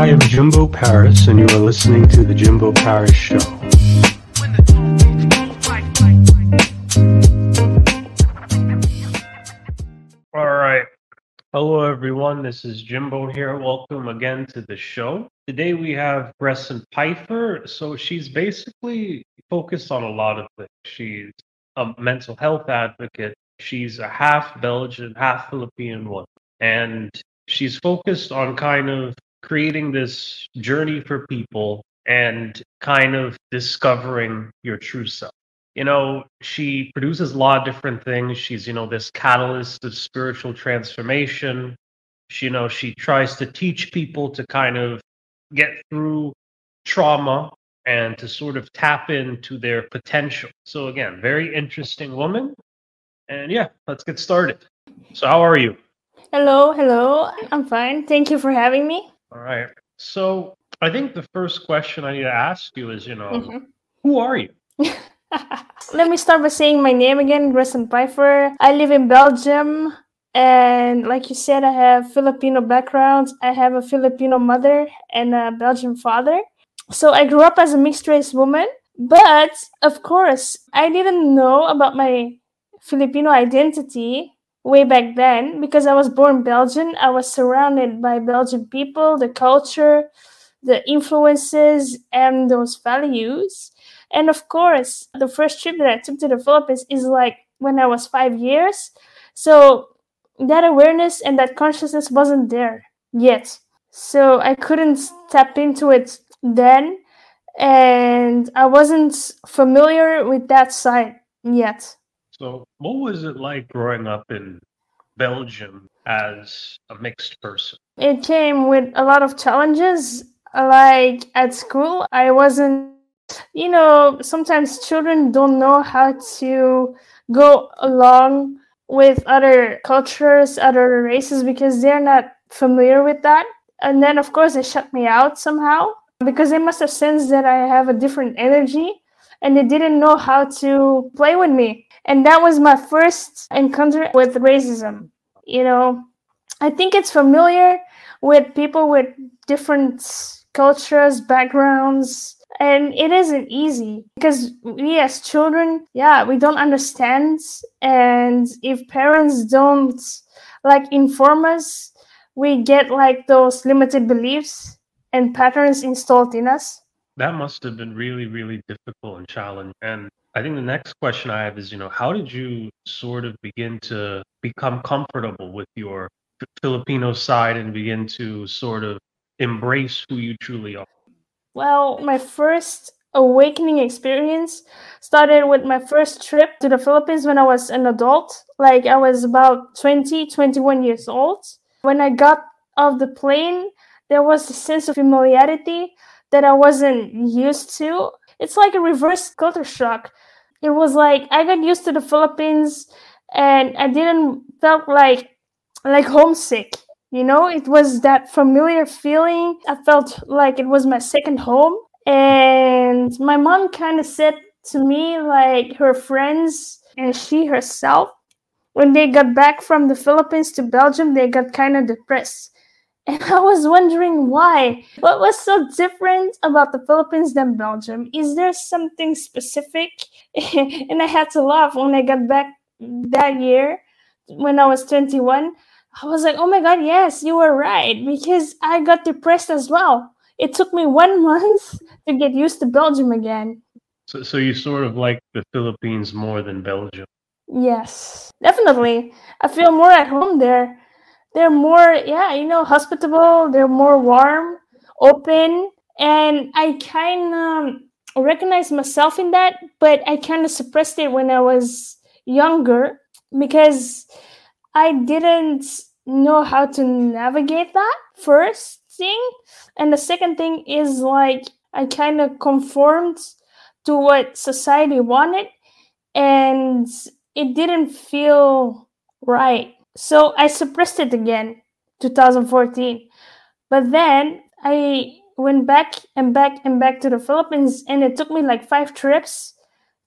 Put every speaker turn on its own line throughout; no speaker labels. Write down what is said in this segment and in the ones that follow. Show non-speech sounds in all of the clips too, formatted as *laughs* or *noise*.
I am Jimbo Paris, and you are listening to The Jimbo Paris Show. All right. Hello, everyone. This is Jimbo here. Welcome again to the show. Today we have Gresson Peiffer. So she's basically focused on a lot of things. She's a mental health advocate. She's a half Belgian, half Filipino woman. And she's focused on kind of creating this journey for people and kind of discovering your true self. You know, she produces a lot of different things. She's, you know, this catalyst of spiritual transformation. She, you know, she tries to teach people to kind of get through trauma and to sort of tap into their potential. So again, very interesting woman. And yeah, let's get started. So how are you?
Hello, hello. I'm fine. Thank you for having me.
All right. So I think the first question I need to ask you is, you know,
Mhm.
who are you? *laughs*
Let me start by saying my name again, Gresson Peiffer. I live in Belgium. And like you said, I have Filipino background. I have a Filipino mother and a Belgian father. So I grew up as a mixed race woman. But of course, I didn't know about my Filipino identity way back then because I was born Belgian. I was surrounded by Belgian people, the culture, the influences, and those values. And of course, the first trip that I took to the Philippines is like when I was five years. So that awareness and that consciousness wasn't there yet. So I couldn't step into it then. And I wasn't familiar with that side yet.
So what was it like growing up in Belgium as a mixed person?
It came with a lot of challenges. Like at school, I wasn't, you know, sometimes children don't know how to go along with other cultures, other races, because they're not familiar with that. And then, of course, they shut me out somehow because they must have sensed that I have a different energy and they didn't know how to play with me. And that was my first encounter with racism. You know, I think it's familiar with people with different cultures, backgrounds, and it isn't easy because we as children, yeah, we don't understand. And if parents don't like inform us, we get like those limited beliefs and patterns installed in us.
That must have been really, really difficult and challenging. And I think the next question I have is, you know, how did you sort of begin to become comfortable with your Filipino side and begin to sort of embrace who you truly are?
Well, my first awakening experience started with my first trip to the Philippines when I was an adult. Like I was about 20, 21 years old. When I got off the plane, there was a sense of familiarity that I wasn't used to. It's like a reverse culture shock. It was like I got used to the Philippines and I didn't felt like like homesick. You know, it was that familiar feeling. I felt like it was my second home. And my mom kind of said to me, like her friends and she herself, when they got back from the Philippines to Belgium, they got kind of depressed. And I was wondering why. What was so different about the Philippines than Belgium? Is there something specific? *laughs* and I had to laugh when I got back that year when I was 21. I was like, oh my God, yes, you were right. Because I got depressed as well. It took me one *laughs* month to get used to Belgium again.
So, so you sort of like the Philippines more than Belgium.
Yes, definitely. I feel more at home there. They're more, yeah, you know, hospitable. They're more warm, open, and I kind of recognize myself in that, but I kind of suppressed it when I was younger because I didn't know how to navigate that first thing. And the second thing is like I kind of conformed to what society wanted and it didn't feel right. So I suppressed it again, 2014. But then I went back and back and back to the Philippines, and it took me like five trips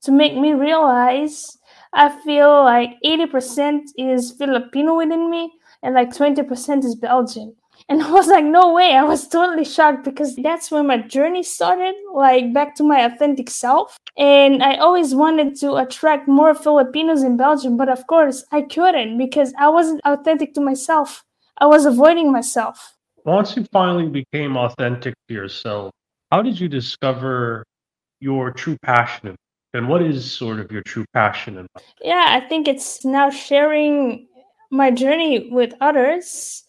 to make me realize I feel like 80% is Filipino within me and like 20% is Belgian. And I was like, no way. I was totally shocked because that's when my journey started, like back to my authentic self. And I always wanted to attract more Filipinos in Belgium, but of course I couldn't because I wasn't authentic to myself. I was avoiding myself.
Once you finally became authentic to yourself, how did you discover your true passion and what is sort of your true passion
yeah i think it's now sharing my journey with others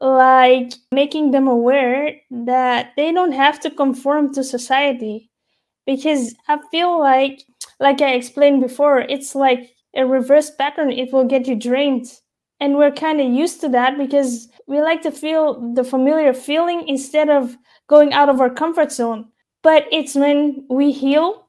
like making them aware that they don't have to conform to society. Because i feel like like i explained before it's like a reverse pattern. It will get you drained. And we're kind of used to that because we like to feel the familiar feeling instead of going out of our comfort zone. But it's when we heal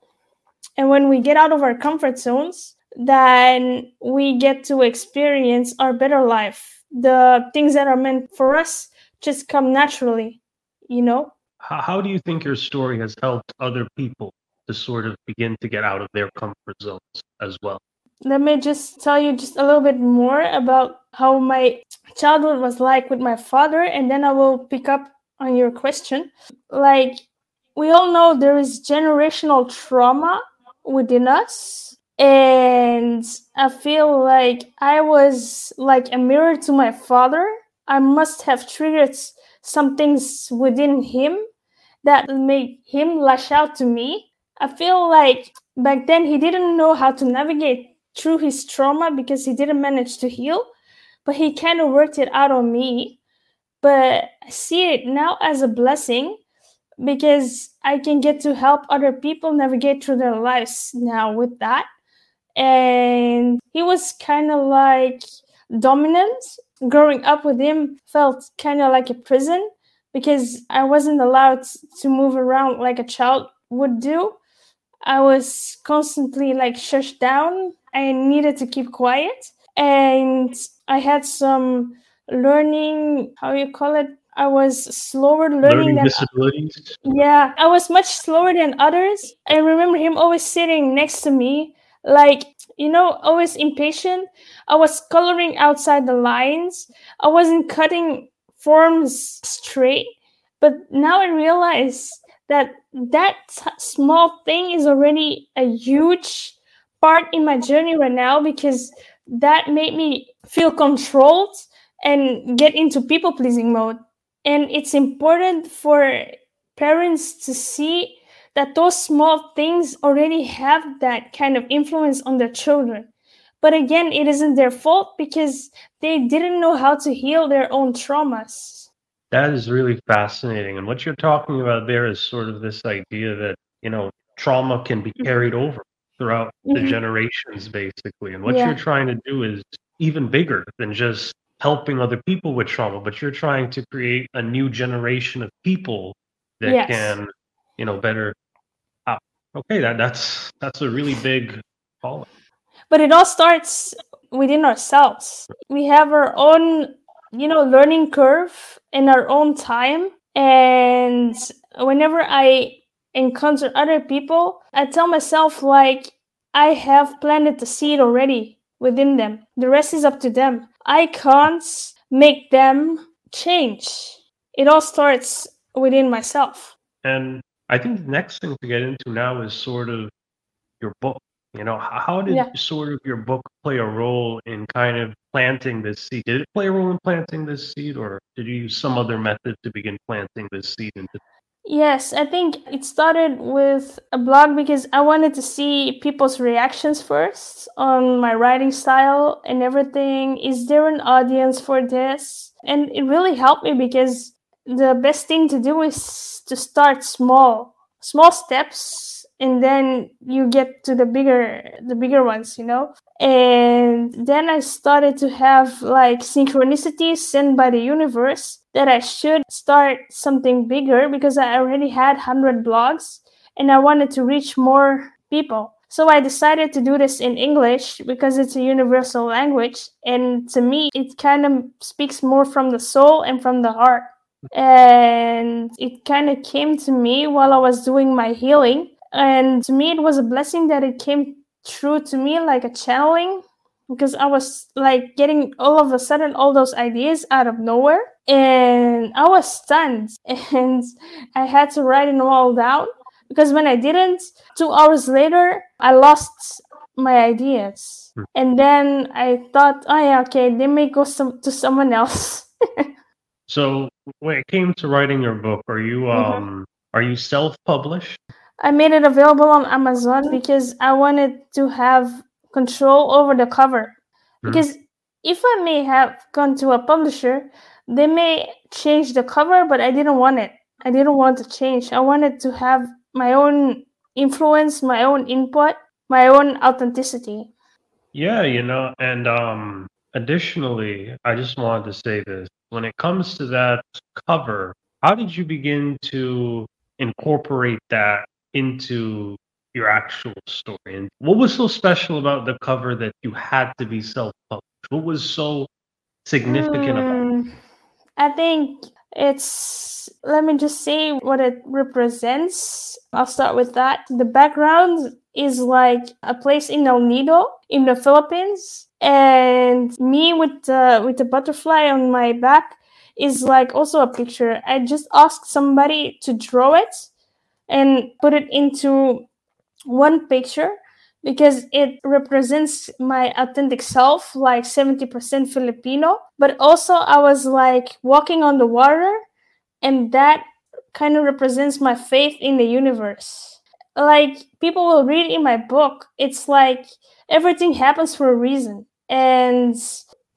and when we get out of our comfort zones then we get to experience our better life the things that are meant for us just come naturally you know?
How do you think your story has helped other people to sort of begin to get out of their comfort zones as well?
Let me just tell you just a little bit more about how my childhood was like with my father and then i will pick up on your question. Like we all know there is generational trauma within us and i feel like i was like a mirror to my father. I must have triggered some things within him that made him lash out to me. I feel like back then he didn't know how to navigate through his trauma because he didn't manage to heal but he kind of worked it out on me. But i see it now as a blessing because I can get to help other people navigate through their lives now with that. And he was kind of like dominant. Growing up with him felt kind of like a prison because I wasn't allowed to move around like a child would do. I was constantly like shushed down. I needed to keep quiet. And I had some learning, how you call it, I was slower learning,
learning
than
disabilities.
Yeah, I was much slower than others. I remember him always sitting next to me, like you know, always impatient. I was coloring outside the lines. I wasn't cutting forms straight. But now I realize that that small thing is already a huge part in my journey right now because that made me feel controlled and get into people pleasing mode and it's important for parents to see that those small things already have that kind of influence on their children but again it isn't their fault because they didn't know how to heal their own traumas
that is really fascinating and what you're talking about there is sort of this idea that you know trauma can be mm-hmm. carried over throughout mm-hmm. the generations basically and what yeah. you're trying to do is even bigger than just helping other people with trauma, but you're trying to create a new generation of people that yes. can, you know, better. Okay, that that's that's a really big calling.
But it all starts within ourselves. We have our own, you know, learning curve in our own time, and whenever I encounter other people, I tell myself like I have planted the seed already within them. The rest is up to them. I can't make them change. It all starts within myself.
And I think the next thing to get into now is sort of your book. You know, how did yeah. sort of your book play a role in kind of planting this seed? Did it play a role in planting this seed, or did you use some other method to begin planting this seed into
Yes, I think it started with a blog because I wanted to see people's reactions first on my writing style and everything. Is there an audience for this? And it really helped me because the best thing to do is to start small, small steps and then you get to the bigger the bigger ones you know and then i started to have like synchronicities sent by the universe that i should start something bigger because i already had 100 blogs and i wanted to reach more people so I decided to do this in English because it's a universal language. And to me, it kind of speaks more from the soul and from the heart. And it kind of came to me while I was doing my healing and to me it was a blessing that it came true to me like a channeling because i was like getting all of a sudden all those ideas out of nowhere and I was stunned *laughs* and I had to write it all down because when I didn't, two hours later, I lost my ideas.
Hmm.
And then I thought, oh yeah, okay, they may go some, to someone else. *laughs*
So when it came to writing your book, are you
Mhm.
um are you self-published?
I made it available on Amazon because I wanted to have control over the cover.
Hmm.
Because if I may have gone to a publisher, they may change the cover, but I didn't want it. I didn't want to change. I wanted to have my own influence, my own input, my own authenticity.
Yeah, you know, and um additionally, I just wanted to say this. When it comes to that cover, how did you begin to incorporate that into your actual story? And what was so special about the cover that you had to be self-published? What was so significant about it?
Mm, I think it's let me just say what it represents. I'll start with that. The background is like a place in El Nido in the Philippines, and me with the with the butterfly on my back is like also a picture. I just asked somebody to draw it and put it into one picture because it represents my authentic self, like 70% Filipino. But also, I was like walking on the water, and that kind of represents my faith in the universe. Like, people will read in my book, it's like everything happens for a reason. And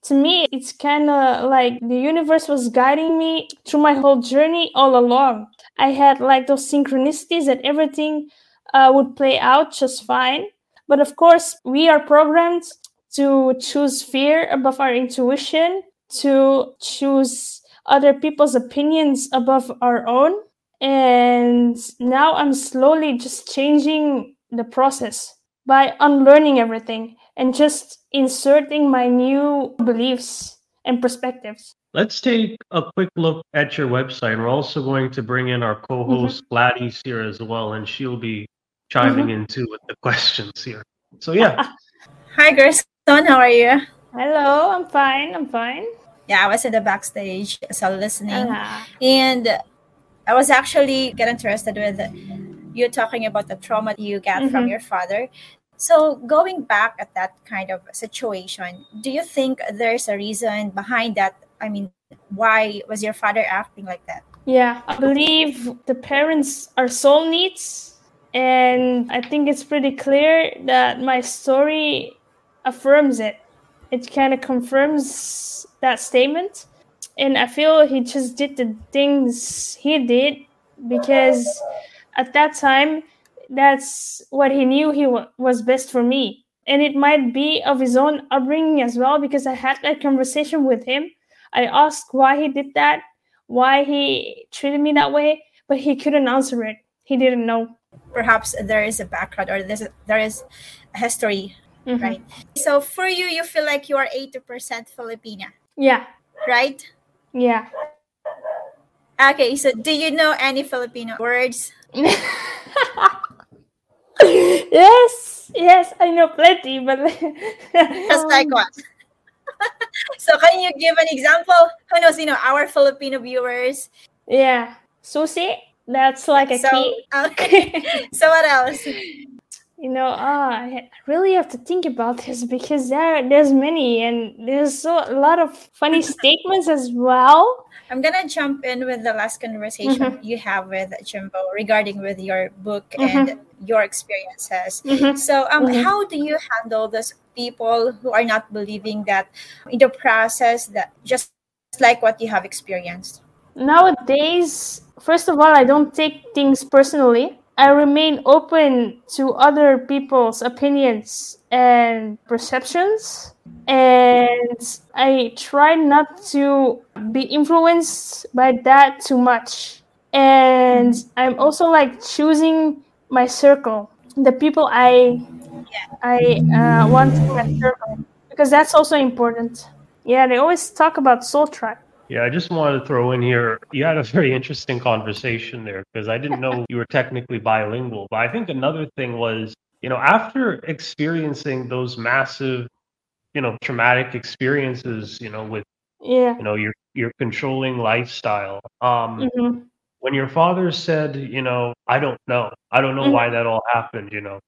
to me, it's kind of like the universe was guiding me through my whole journey all along. I had like those synchronicities that everything uh, would play out just fine. But of course, we are programmed to choose fear above our intuition, to choose other people's opinions above our own. And now I'm slowly just changing the process by unlearning everything and just inserting my new beliefs and perspectives.
Let's take a quick look at your website. We're also going to bring in our co-host Gladys here as well, and she'll be chiming in too with the *laughs* questions here. So yeah, *laughs*
Hi, Gresson. How are you?
Hello, I'm fine. I'm fine.
Yeah, I was in the backstage, so listening,
Ah,
and I was actually get interested with you talking about the trauma you got from
Mhm.
your father. So going back at that kind of situation, do you think there's a reason behind that? I mean, why was your father acting like that?
yeah, I believe the parents are soul needs. and I think it's pretty clear that my story affirms it. It kind of confirms that statement, and I feel he just did the things he did because at that time, that's what he knew he wa- was best for me. And it might be of his own upbringing as well because I had that conversation with him. I asked why he did that, why he treated me that way, but he couldn't answer it. He didn't know.
Perhaps there is a background or there's a, there is a history,
Mhm.
right? So for you, you feel like you are eighty percent Filipina,
Yeah,
right?
yeah.
Okay, so do you know any Filipino words? *laughs*
yes, yes, I know plenty, but *laughs*
Just like um, what? *laughs* so can you give an example? Who knows, you know, our Filipino viewers.
yeah, susi. That's like a
So
key.
okay. Uh, so what else?
You know, ah, I really have to think about this because there, there's many, and there's so a lot of funny *laughs* statements as well.
I'm gonna jump in with the last conversation you have with Jimbo regarding with your book and your experiences.
Mhm.
So um
Mhm.
how do you handle those people who are not believing that in the process that just like what you have experienced?
Nowadays, first of all, I don't take things personally. I remain open to other people's opinions and perceptions. And I try not to be influenced by that too much. And I'm also like choosing my circle, the people I I uh, want in my circle, because that's also important. Yeah, they always talk about soul tribe.
Yeah. I just wanted to throw in here. You had a very interesting conversation there because I didn't know you were technically bilingual. But I think another thing was, you know, after experiencing those massive, you know, traumatic experiences, you know, with
Yeah.
You know, your your controlling lifestyle. Um,
hmm
when your father said, you know, I don't know, I don't know
Mhm.
why that all happened. You know,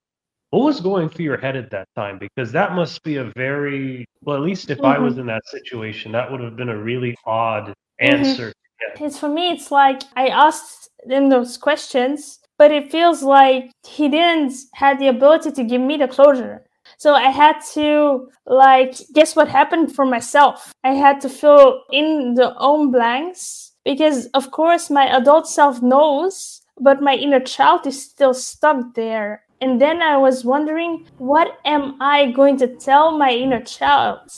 what was going through your head at that time? Because that must be a very well. At least if I
Mm-hmm.
was in that situation, that would have been a really odd
Mhm.
answer.
It's for me. It's like I asked them those questions, but it feels like he didn't have the ability to give me the closure. So I had to like guess what happened for myself. I had to fill in the own blanks because of course my adult self knows, but my inner child is still stuck there. And then I was wondering, what am I going to tell my inner child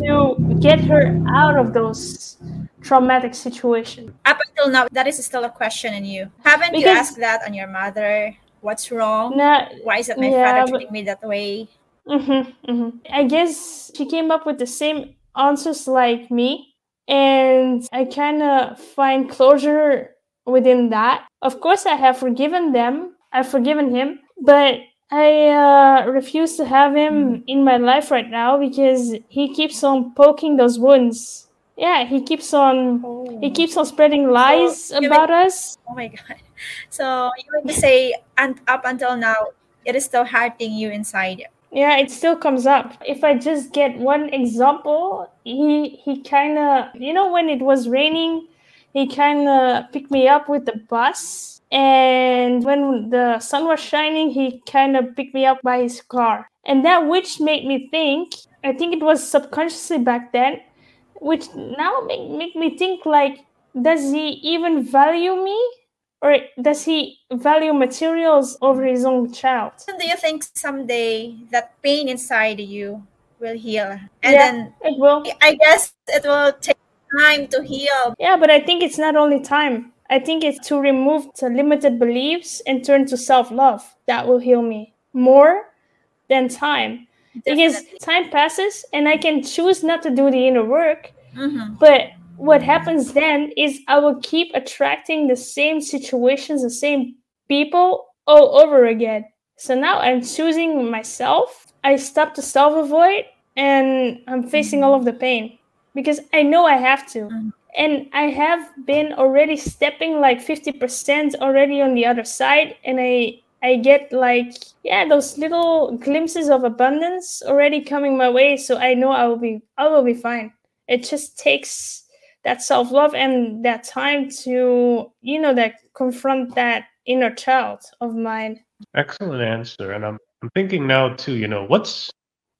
to get her out of those traumatic situations?
Up until now, that is still a question in you. Haven't you asked that on your mother? What's wrong?
Nah,
Why is it my
Yeah,
father treating me that way?
hmm hmm I guess she came up with the same answers like me, and I kind of find closure within that. Of course, I have forgiven them. I've forgiven him, but I uh, refuse to have him in my life right now because he keeps on poking those wounds. Yeah, he keeps on. He keeps on spreading lies
mean-
about us.
Oh my god. *laughs* So you would say, and up until now, it is still hurting you inside.
Yeah, it still comes up. If I just get one example, he he kind of, you know, when it was raining, he kind of picked me up with the bus, and when the sun was shining, he kind of picked me up by his car, and that which made me think. I think it was subconsciously back then, which now make make me think like, does he even value me, or does he value materials over his own child?
Do you think someday that pain inside you will heal? And
Yeah.
then
It will.
I guess it will take time to heal.
Yeah, but I think it's not only time. I think it's to remove the limited beliefs and turn to self love that will heal me more than time. Because time passes and I can choose not to do the inner work,
Mhm.
but what happens then is I will keep attracting the same situations, the same people all over again. So now I'm choosing myself. I stop to self avoid and I'm facing all of the pain because I know I have to.
Mhm.
And I have been already stepping like 50% already on the other side and I I get like yeah those little glimpses of abundance already coming my way so I know I will be I will be fine. It just takes that self-love and that time to you know that confront that inner child of mine.
Excellent answer. And I'm I'm thinking now too, you know, what's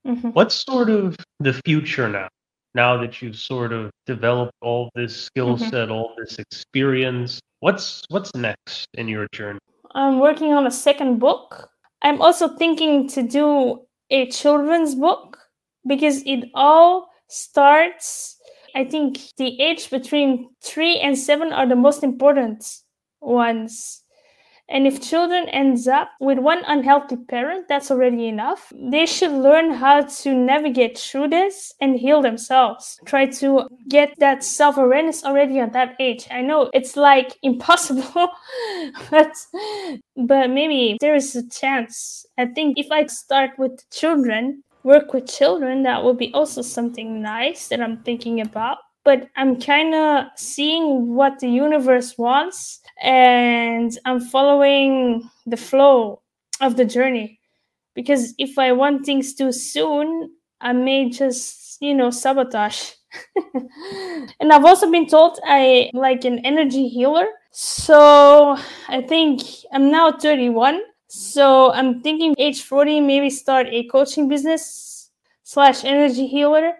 Mhm.
what's sort of the future now? Now that you've sort of developed all this skill
Mhm.
set, all this experience, what's what's next in your journey?
I'm working on a second book. I'm also thinking to do a children's book because it all starts. I think the age between three and seven are the most important ones. And if children ends up with one unhealthy parent, that's already enough. They should learn how to navigate through this and heal themselves. Try to get that self-awareness already at that age. I know it's like *laughs* impossible, but but maybe there is a chance. I think if I start with children, work with children, that would be also something nice that I'm thinking about. But I'm kind of seeing what the universe wants and I'm following the flow of the journey. Because if I want things too soon, I may just, you know, sabotage. *laughs* and I've also been told I like an energy healer. So I think I'm now 31. So I'm thinking age 40, maybe start a coaching business slash energy healer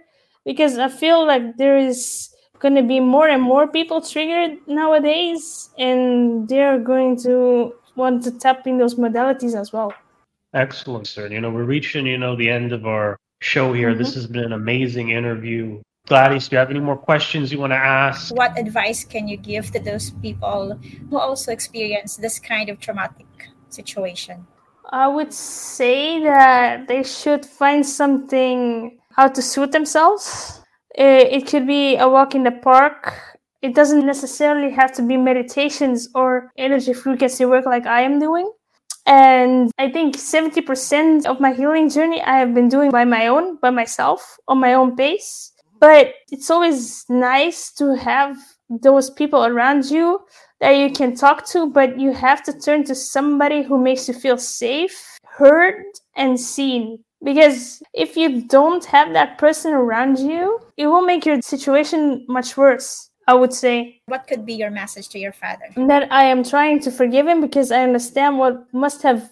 because I feel like there is going to be more and more people triggered nowadays and they're going to want to tap in those modalities as well.
Excellent, sir. You know, we're reaching, you know, the end of our show here. This mm-hmm. has been an amazing interview. Gladys, do you have any more questions you want to ask?
What advice can you give to those people who also experience this kind of traumatic situation?
I would say that they should find something how to suit themselves. Uh, It could be a walk in the park. It doesn't necessarily have to be meditations or energy frequency work like I am doing. And I think 70% of my healing journey I have been doing by my own, by myself, on my own pace. but it's always nice to have those people around you that you can talk to, but you have to turn to somebody who makes you feel safe, heard, and seen. Because if you don't have that person around you, it will make your situation much worse. I would say.
What could be your message to your father?
That I am trying to forgive him because I understand what must have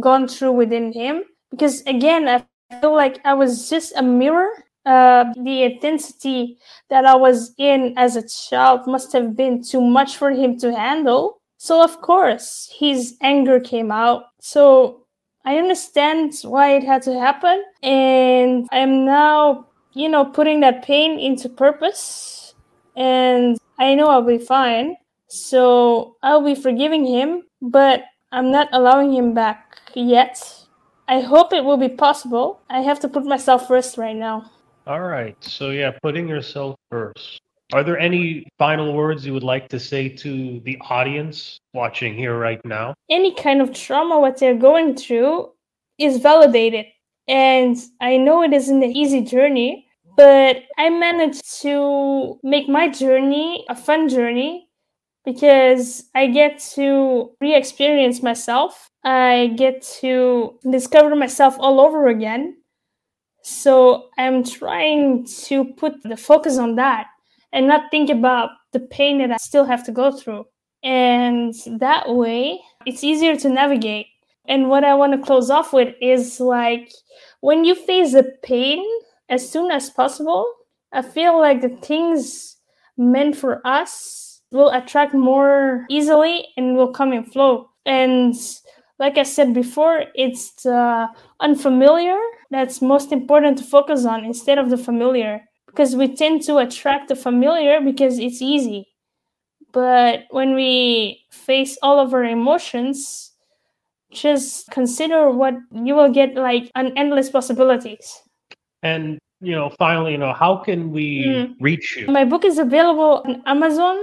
gone through within him. Because again, I feel like I was just a mirror. Uh, the intensity that I was in as a child must have been too much for him to handle. So, of course, his anger came out. So, I understand why it had to happen. And I'm now, you know, putting that pain into purpose. And I know I'll be fine. So, I'll be forgiving him, but I'm not allowing him back yet I hope it will be possible. I have to put myself first right now.
All right. So, yeah, putting yourself first. Are there any final words you would like to say to the audience watching here right now?
Any kind of trauma, what they're going through, is validated. And I know it isn't an easy journey, but I managed to make my journey a fun journey because I get to re experience myself I get to discover myself all over again. So I'm trying to put the focus on that and not think about the pain that I still have to go through. And that way, it's easier to navigate. And what I want to close off with is like when you face the pain as soon as possible, I feel like the things meant for us will attract more easily and will come in flow. And like I said before, it's the unfamiliar that's most important to focus on instead of the familiar because we tend to attract the familiar because it's easy. But when we face all of our emotions, just consider what you will get like an endless possibilities.
And you know, finally, you know, how can we mm. reach you?
My book is available on Amazon,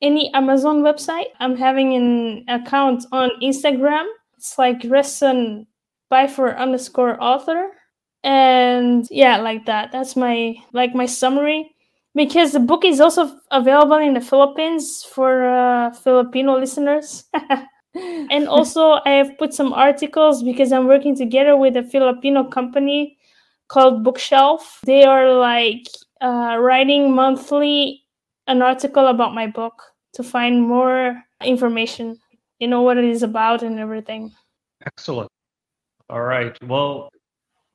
any Amazon website. I'm having an account on Instagram it's like Gresson Peiffer underscore author. And yeah, like that. That's my like my summary. Because the book is also available in the Philippines for uh, Filipino listeners. *laughs* and also I have put some articles because I'm working together with a Filipino company called Bookshelf. They are like uh, writing monthly an article about my book to find more information you know what it is about and everything.
Excellent. All right. Well,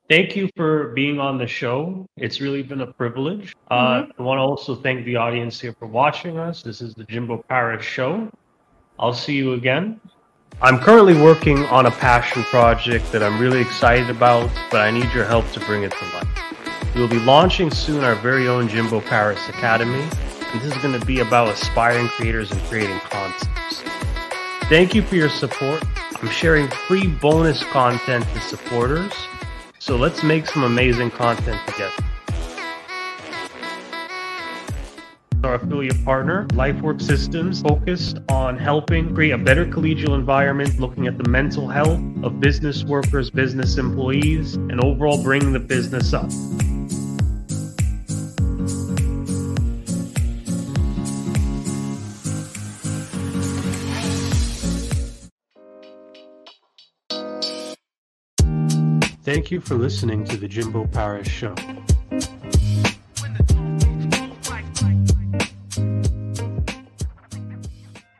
thank you for being on the show. It's really been a privilege. Uh, mm-hmm. I want to also thank the audience here for watching us. This is the Jimbo Paris Show. I'll see you again. I'm currently working on a passion project that I'm really excited about, but I need your help to bring it to life. We'll be launching soon our very own Jimbo Paris Academy, and this is going to be about aspiring creators and creating concepts. Thank you for your support. I'm sharing free bonus content to supporters. So let's make some amazing content together. Our affiliate partner, LifeWork Systems, focused on helping create a better collegial environment, looking at the mental health of business workers, business employees, and overall bringing the business up. Thank you for listening to the Jimbo Paris Show.